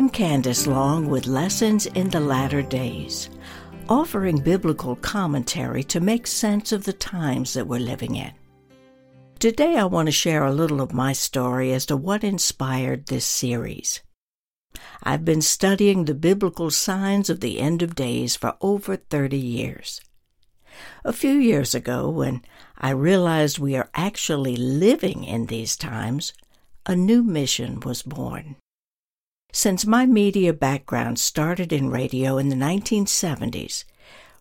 I'm Candace Long with Lessons in the Latter Days, offering biblical commentary to make sense of the times that we're living in. Today, I want to share a little of my story as to what inspired this series. I've been studying the biblical signs of the end of days for over 30 years. A few years ago, when I realized we are actually living in these times, a new mission was born. Since my media background started in radio in the 1970s,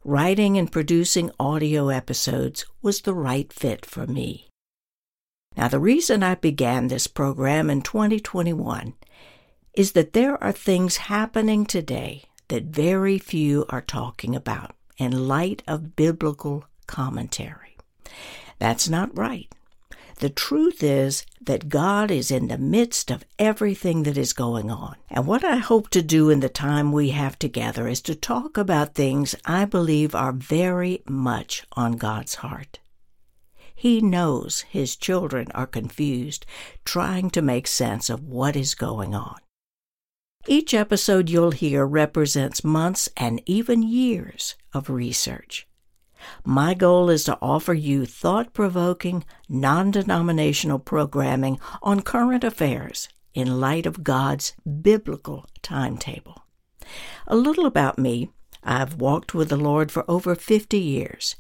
writing and producing audio episodes was the right fit for me. Now, the reason I began this program in 2021 is that there are things happening today that very few are talking about in light of biblical commentary. That's not right. The truth is that God is in the midst of everything that is going on. And what I hope to do in the time we have together is to talk about things I believe are very much on God's heart. He knows his children are confused, trying to make sense of what is going on. Each episode you'll hear represents months and even years of research. My goal is to offer you thought provoking, non denominational programming on current affairs in light of God's biblical timetable. A little about me I've walked with the Lord for over 50 years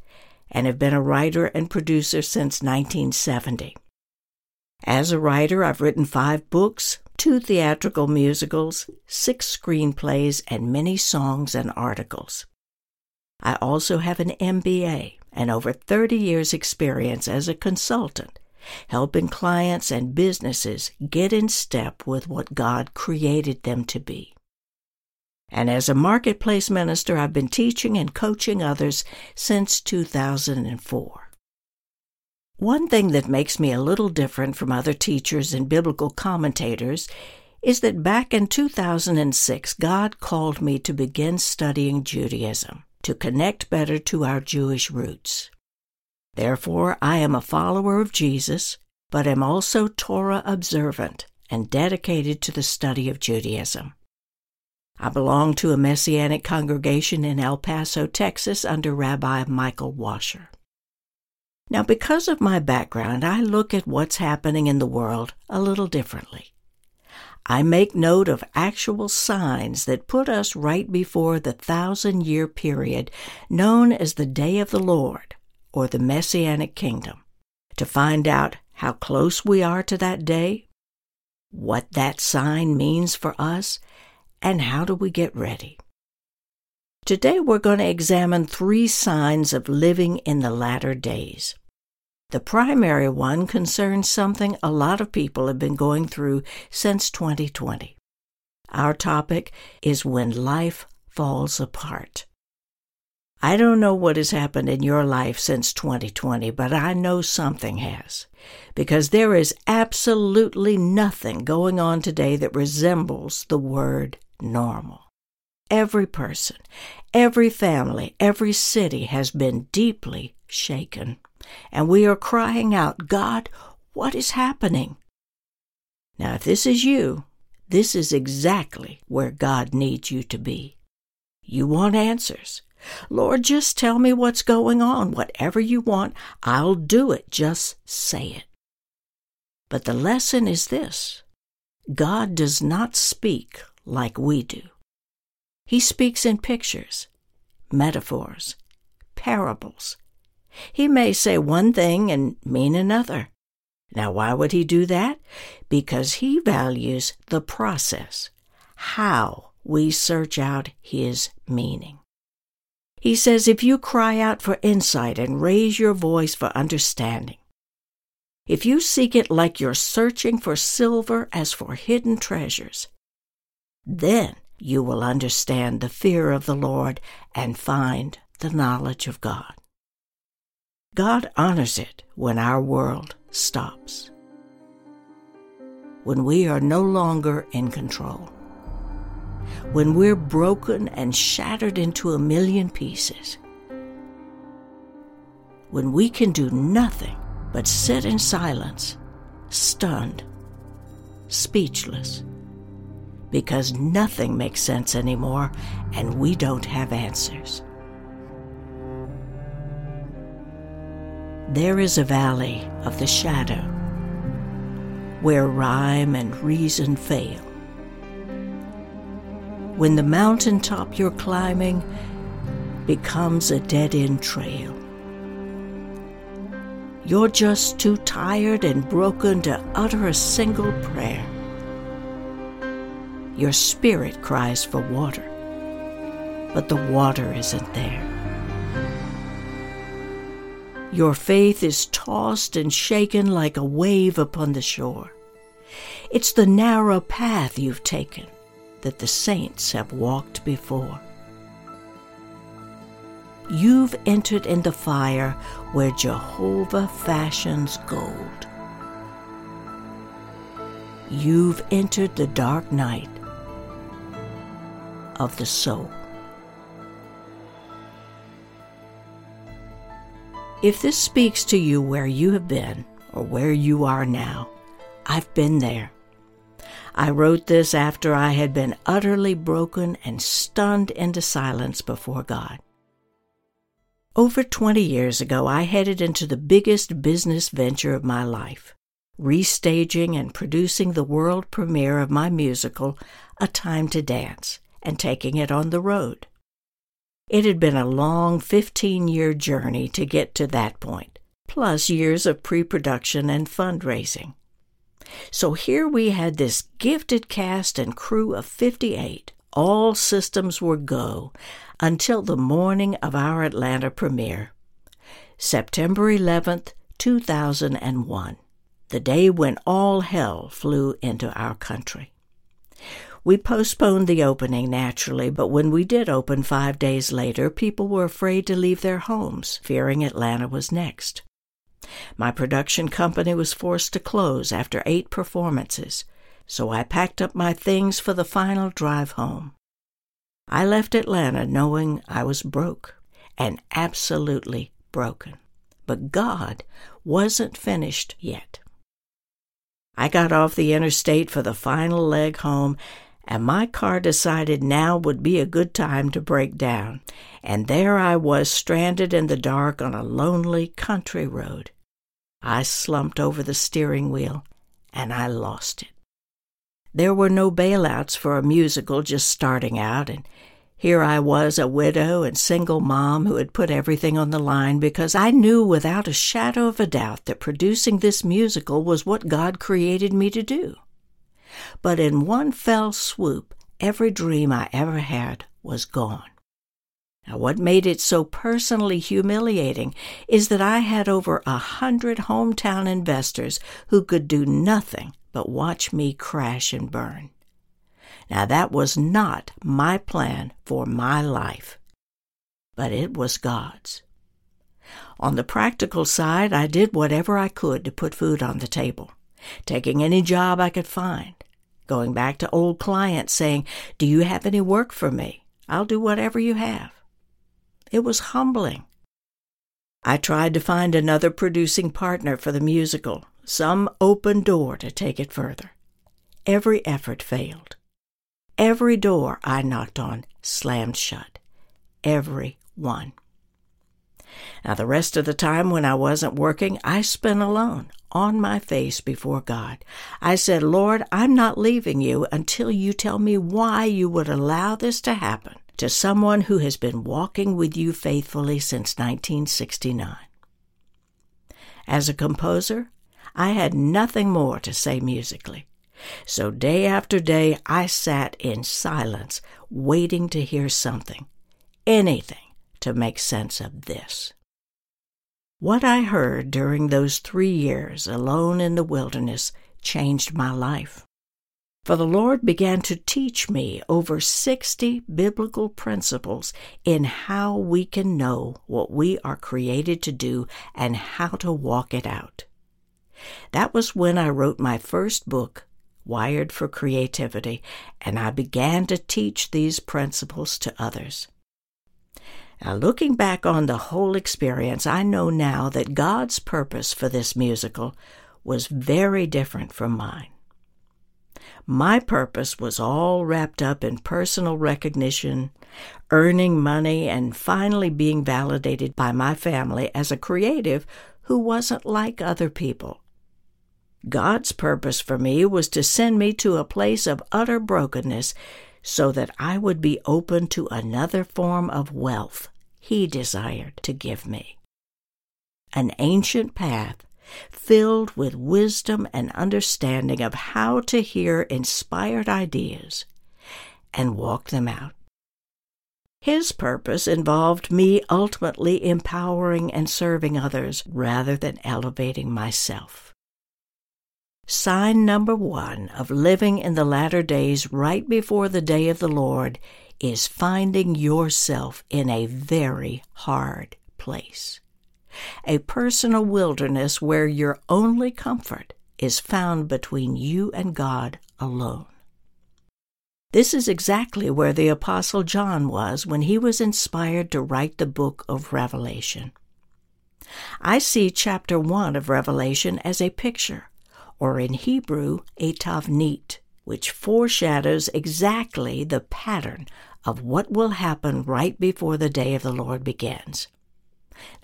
and have been a writer and producer since 1970. As a writer, I've written five books, two theatrical musicals, six screenplays, and many songs and articles. I also have an MBA and over 30 years' experience as a consultant, helping clients and businesses get in step with what God created them to be. And as a marketplace minister, I've been teaching and coaching others since 2004. One thing that makes me a little different from other teachers and biblical commentators is that back in 2006, God called me to begin studying Judaism to connect better to our Jewish roots. Therefore, I am a follower of Jesus, but am also Torah observant and dedicated to the study of Judaism. I belong to a Messianic congregation in El Paso, Texas, under Rabbi Michael Washer. Now, because of my background, I look at what's happening in the world a little differently. I make note of actual signs that put us right before the thousand year period known as the Day of the Lord or the Messianic Kingdom to find out how close we are to that day, what that sign means for us, and how do we get ready. Today we're going to examine three signs of living in the latter days. The primary one concerns something a lot of people have been going through since 2020. Our topic is when life falls apart. I don't know what has happened in your life since 2020, but I know something has. Because there is absolutely nothing going on today that resembles the word normal. Every person, every family, every city has been deeply shaken and we are crying out, God, what is happening? Now, if this is you, this is exactly where God needs you to be. You want answers. Lord, just tell me what's going on. Whatever you want, I'll do it. Just say it. But the lesson is this God does not speak like we do. He speaks in pictures, metaphors, parables, he may say one thing and mean another. Now, why would he do that? Because he values the process, how we search out his meaning. He says, if you cry out for insight and raise your voice for understanding, if you seek it like you're searching for silver as for hidden treasures, then you will understand the fear of the Lord and find the knowledge of God. God honors it when our world stops, when we are no longer in control, when we're broken and shattered into a million pieces, when we can do nothing but sit in silence, stunned, speechless, because nothing makes sense anymore and we don't have answers. There is a valley of the shadow where rhyme and reason fail. When the mountaintop you're climbing becomes a dead end trail. You're just too tired and broken to utter a single prayer. Your spirit cries for water, but the water isn't there. Your faith is tossed and shaken like a wave upon the shore. It's the narrow path you've taken that the saints have walked before. You've entered in the fire where Jehovah fashions gold. You've entered the dark night of the soul. If this speaks to you where you have been or where you are now, I've been there. I wrote this after I had been utterly broken and stunned into silence before God. Over 20 years ago, I headed into the biggest business venture of my life, restaging and producing the world premiere of my musical, A Time to Dance and taking it on the road. It had been a long 15 year journey to get to that point, plus years of pre production and fundraising. So here we had this gifted cast and crew of 58. All systems were go until the morning of our Atlanta premiere, September 11th, 2001, the day when all hell flew into our country. We postponed the opening naturally, but when we did open five days later, people were afraid to leave their homes, fearing Atlanta was next. My production company was forced to close after eight performances, so I packed up my things for the final drive home. I left Atlanta knowing I was broke and absolutely broken. But God wasn't finished yet. I got off the interstate for the final leg home and my car decided now would be a good time to break down. And there I was stranded in the dark on a lonely country road. I slumped over the steering wheel and I lost it. There were no bailouts for a musical just starting out, and here I was, a widow and single mom who had put everything on the line because I knew without a shadow of a doubt that producing this musical was what God created me to do. But in one fell swoop, every dream I ever had was gone. Now, what made it so personally humiliating is that I had over a hundred hometown investors who could do nothing but watch me crash and burn. Now, that was not my plan for my life, but it was God's. On the practical side, I did whatever I could to put food on the table, taking any job I could find, going back to old clients saying, Do you have any work for me? I'll do whatever you have. It was humbling. I tried to find another producing partner for the musical, some open door to take it further. Every effort failed. Every door I knocked on slammed shut. Every one. Now, the rest of the time when I wasn't working, I spent alone, on my face before God. I said, Lord, I'm not leaving you until you tell me why you would allow this to happen to someone who has been walking with you faithfully since 1969. As a composer, I had nothing more to say musically. So day after day, I sat in silence, waiting to hear something, anything, to make sense of this. What I heard during those three years alone in the wilderness changed my life. For the Lord began to teach me over 60 biblical principles in how we can know what we are created to do and how to walk it out. That was when I wrote my first book, Wired for Creativity, and I began to teach these principles to others. Now, looking back on the whole experience, I know now that God's purpose for this musical was very different from mine. My purpose was all wrapped up in personal recognition, earning money, and finally being validated by my family as a creative who wasn't like other people. God's purpose for me was to send me to a place of utter brokenness so that I would be open to another form of wealth He desired to give me. An ancient path filled with wisdom and understanding of how to hear inspired ideas and walk them out. His purpose involved me ultimately empowering and serving others rather than elevating myself. Sign number one of living in the latter days right before the day of the Lord is finding yourself in a very hard place. A personal wilderness where your only comfort is found between you and God alone. This is exactly where the Apostle John was when he was inspired to write the book of Revelation. I see chapter 1 of Revelation as a picture or in Hebrew, a tavnit, which foreshadows exactly the pattern of what will happen right before the day of the Lord begins.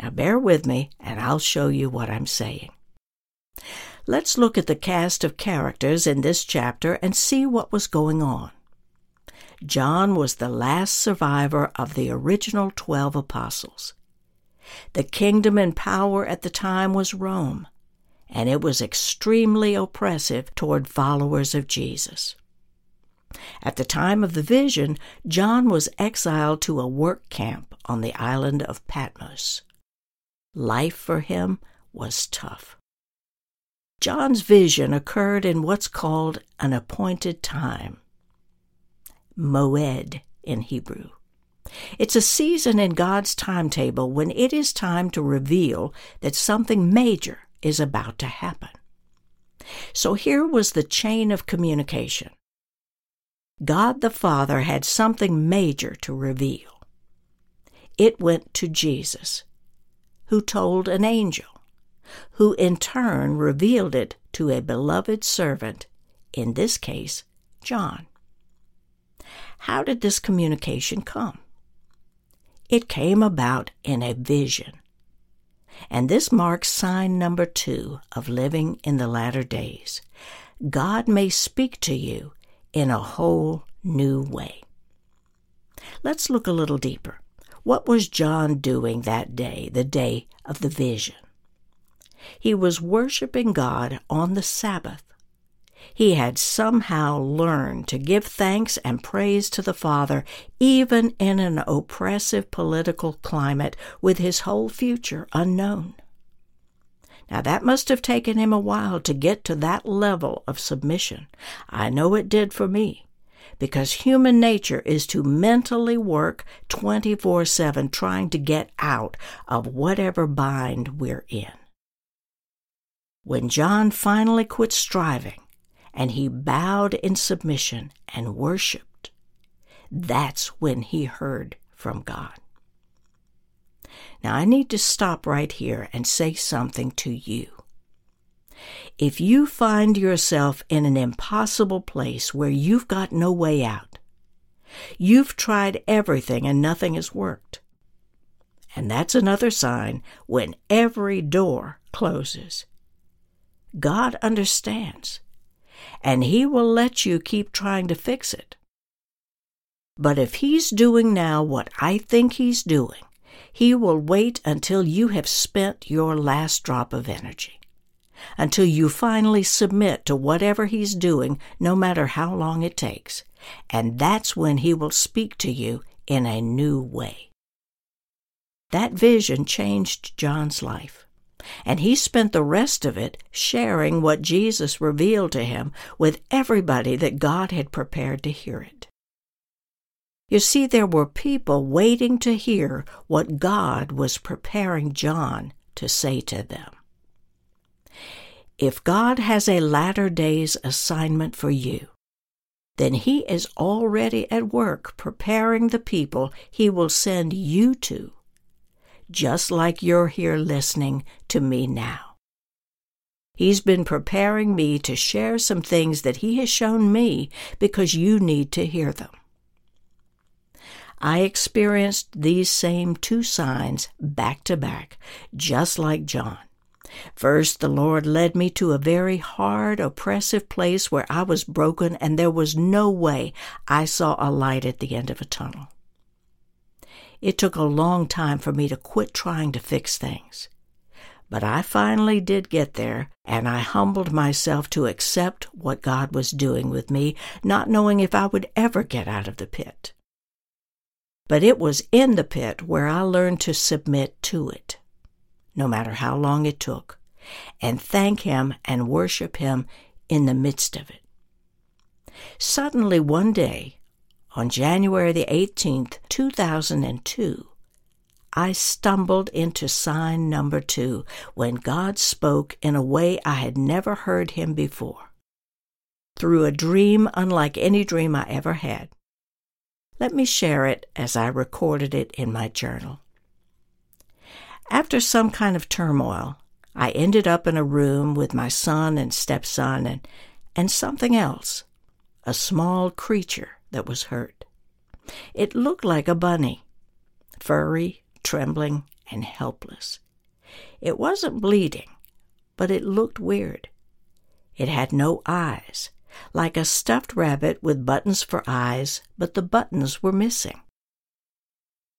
Now, bear with me, and I'll show you what I'm saying. Let's look at the cast of characters in this chapter and see what was going on. John was the last survivor of the original twelve apostles. The kingdom and power at the time was Rome, and it was extremely oppressive toward followers of Jesus. At the time of the vision, John was exiled to a work camp on the island of Patmos. Life for him was tough. John's vision occurred in what's called an appointed time, Moed in Hebrew. It's a season in God's timetable when it is time to reveal that something major is about to happen. So here was the chain of communication. God the Father had something major to reveal. It went to Jesus, who told an angel, who in turn revealed it to a beloved servant, in this case, John. How did this communication come? It came about in a vision. And this marks sign number two of living in the latter days. God may speak to you in a whole new way. Let's look a little deeper. What was John doing that day, the day of the vision? He was worshiping God on the Sabbath he had somehow learned to give thanks and praise to the Father, even in an oppressive political climate with his whole future unknown. Now, that must have taken him a while to get to that level of submission. I know it did for me, because human nature is to mentally work 24 7 trying to get out of whatever bind we're in. When John finally quit striving, and he bowed in submission and worshiped. That's when he heard from God. Now, I need to stop right here and say something to you. If you find yourself in an impossible place where you've got no way out, you've tried everything and nothing has worked. And that's another sign when every door closes. God understands and He will let you keep trying to fix it. But if He's doing now what I think He's doing, He will wait until you have spent your last drop of energy, until you finally submit to whatever He's doing, no matter how long it takes, and that's when He will speak to you in a new way. That vision changed John's life and he spent the rest of it sharing what Jesus revealed to him with everybody that God had prepared to hear it. You see, there were people waiting to hear what God was preparing John to say to them. If God has a latter days assignment for you, then He is already at work preparing the people He will send you to just like you're here listening to me now. He's been preparing me to share some things that He has shown me because you need to hear them. I experienced these same two signs back to back, just like John. First, the Lord led me to a very hard, oppressive place where I was broken and there was no way I saw a light at the end of a tunnel. It took a long time for me to quit trying to fix things. But I finally did get there, and I humbled myself to accept what God was doing with me, not knowing if I would ever get out of the pit. But it was in the pit where I learned to submit to it, no matter how long it took, and thank Him and worship Him in the midst of it. Suddenly, one day, on January the 18th, 2002, I stumbled into sign number two when God spoke in a way I had never heard him before. Through a dream unlike any dream I ever had. Let me share it as I recorded it in my journal. After some kind of turmoil, I ended up in a room with my son and stepson and, and something else, a small creature that was hurt. It looked like a bunny, furry, trembling, and helpless. It wasn't bleeding, but it looked weird. It had no eyes, like a stuffed rabbit with buttons for eyes, but the buttons were missing.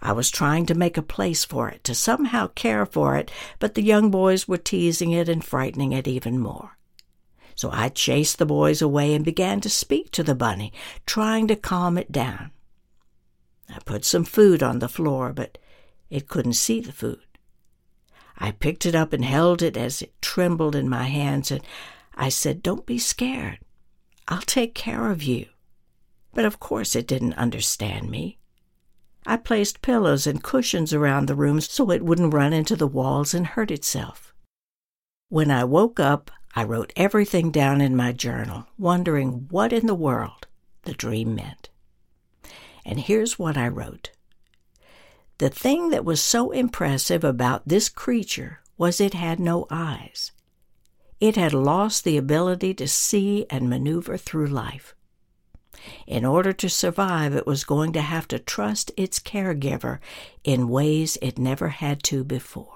I was trying to make a place for it, to somehow care for it, but the young boys were teasing it and frightening it even more. So I chased the boys away and began to speak to the bunny, trying to calm it down. I put some food on the floor, but it couldn't see the food. I picked it up and held it as it trembled in my hands, and I said, Don't be scared. I'll take care of you. But of course it didn't understand me. I placed pillows and cushions around the room so it wouldn't run into the walls and hurt itself. When I woke up, I wrote everything down in my journal, wondering what in the world the dream meant. And here's what I wrote the thing that was so impressive about this creature was it had no eyes. It had lost the ability to see and maneuver through life. In order to survive, it was going to have to trust its caregiver in ways it never had to before.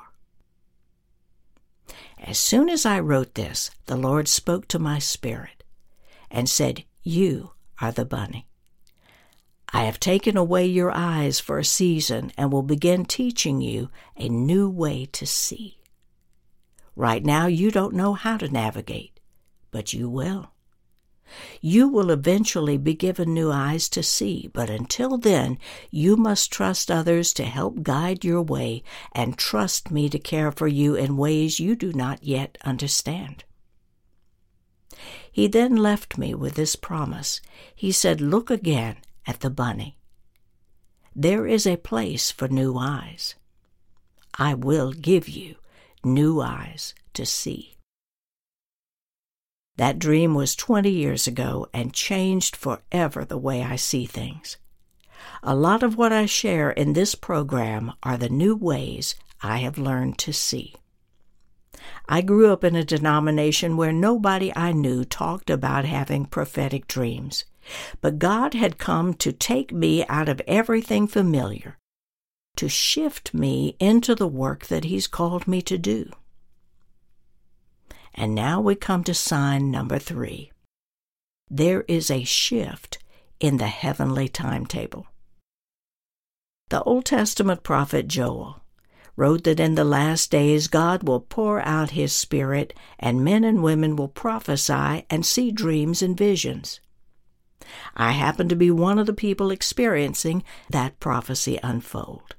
As soon as I wrote this, the Lord spoke to my spirit and said, You are the bunny. I have taken away your eyes for a season and will begin teaching you a new way to see. Right now, you don't know how to navigate, but you will. You will eventually be given new eyes to see, but until then, you must trust others to help guide your way and trust me to care for you in ways you do not yet understand. He then left me with this promise. He said, Look again at the bunny. There is a place for new eyes. I will give you new eyes to see. That dream was 20 years ago and changed forever the way I see things. A lot of what I share in this program are the new ways I have learned to see. I grew up in a denomination where nobody I knew talked about having prophetic dreams. But God had come to take me out of everything familiar, to shift me into the work that He's called me to do. And now we come to sign number three. There is a shift in the heavenly timetable. The Old Testament prophet Joel wrote that in the last days God will pour out his Spirit, and men and women will prophesy and see dreams and visions. I happen to be one of the people experiencing that prophecy unfold.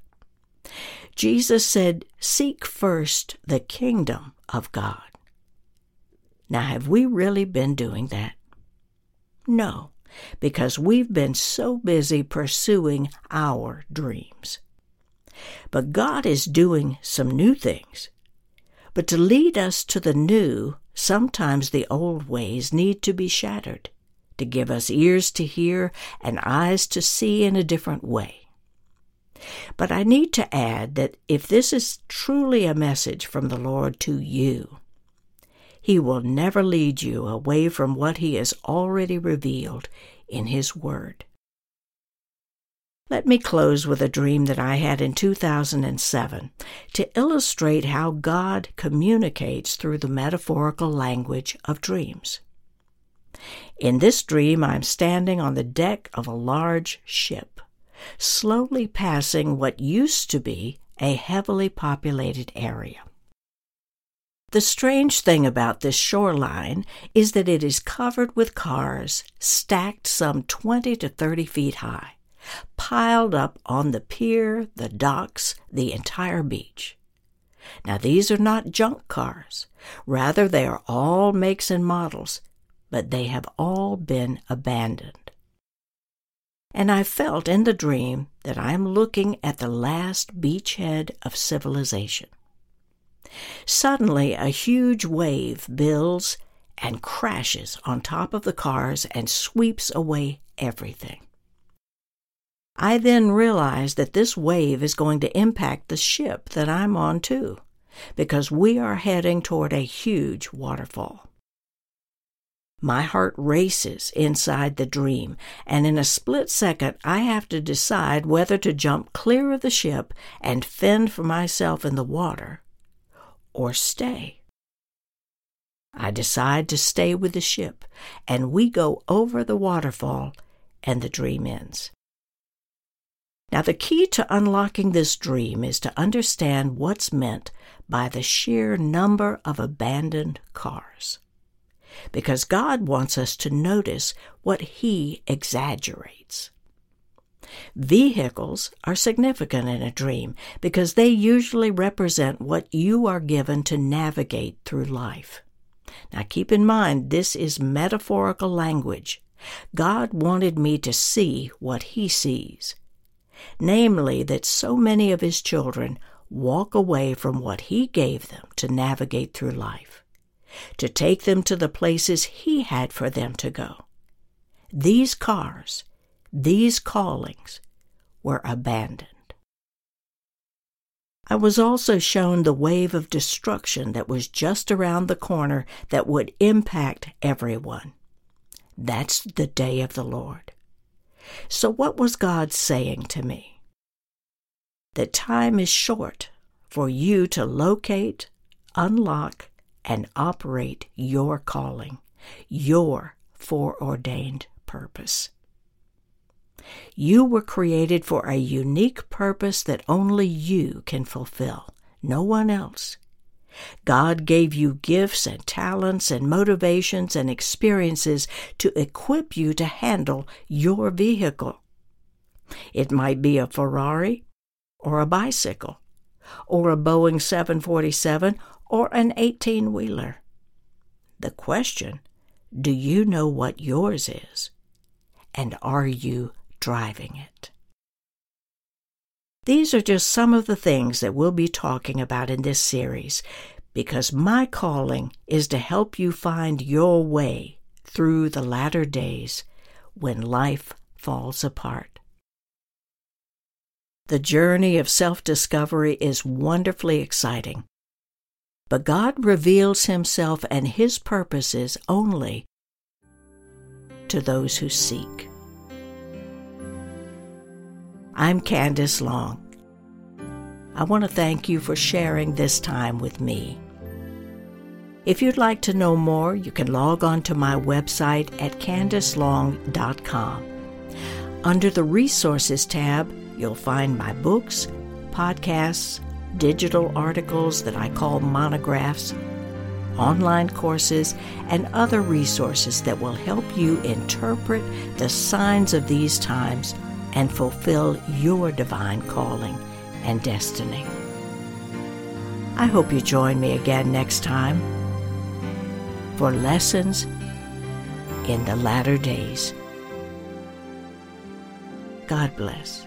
Jesus said, Seek first the kingdom of God. Now, have we really been doing that? No, because we've been so busy pursuing our dreams. But God is doing some new things. But to lead us to the new, sometimes the old ways need to be shattered to give us ears to hear and eyes to see in a different way. But I need to add that if this is truly a message from the Lord to you, He will never lead you away from what He has already revealed in His Word. Let me close with a dream that I had in 2007 to illustrate how God communicates through the metaphorical language of dreams. In this dream, I'm standing on the deck of a large ship, slowly passing what used to be a heavily populated area. The strange thing about this shoreline is that it is covered with cars stacked some 20 to 30 feet high, piled up on the pier, the docks, the entire beach. Now, these are not junk cars. Rather, they are all makes and models, but they have all been abandoned. And I felt in the dream that I am looking at the last beachhead of civilization. Suddenly, a huge wave builds and crashes on top of the cars and sweeps away everything. I then realize that this wave is going to impact the ship that I'm on too, because we are heading toward a huge waterfall. My heart races inside the dream, and in a split second I have to decide whether to jump clear of the ship and fend for myself in the water or stay. I decide to stay with the ship, and we go over the waterfall, and the dream ends. Now, the key to unlocking this dream is to understand what's meant by the sheer number of abandoned cars. Because God wants us to notice what He exaggerates. Vehicles are significant in a dream because they usually represent what you are given to navigate through life. Now keep in mind, this is metaphorical language. God wanted me to see what He sees, namely, that so many of His children walk away from what He gave them to navigate through life, to take them to the places He had for them to go. These cars, these callings were abandoned. I was also shown the wave of destruction that was just around the corner that would impact everyone. That's the day of the Lord. So, what was God saying to me? That time is short for you to locate, unlock, and operate your calling, your foreordained purpose. You were created for a unique purpose that only you can fulfill, no one else. God gave you gifts and talents and motivations and experiences to equip you to handle your vehicle. It might be a Ferrari or a bicycle or a Boeing 747 or an 18 wheeler. The question do you know what yours is? And are you driving it. These are just some of the things that we'll be talking about in this series because my calling is to help you find your way through the latter days when life falls apart. The journey of self discovery is wonderfully exciting, but God reveals Himself and His purposes only to those who seek. I'm Candace Long. I want to thank you for sharing this time with me. If you'd like to know more, you can log on to my website at candacelong.com. Under the Resources tab, you'll find my books, podcasts, digital articles that I call monographs, online courses, and other resources that will help you interpret the signs of these times and fulfill your divine calling and destiny. I hope you join me again next time for lessons in the latter days. God bless.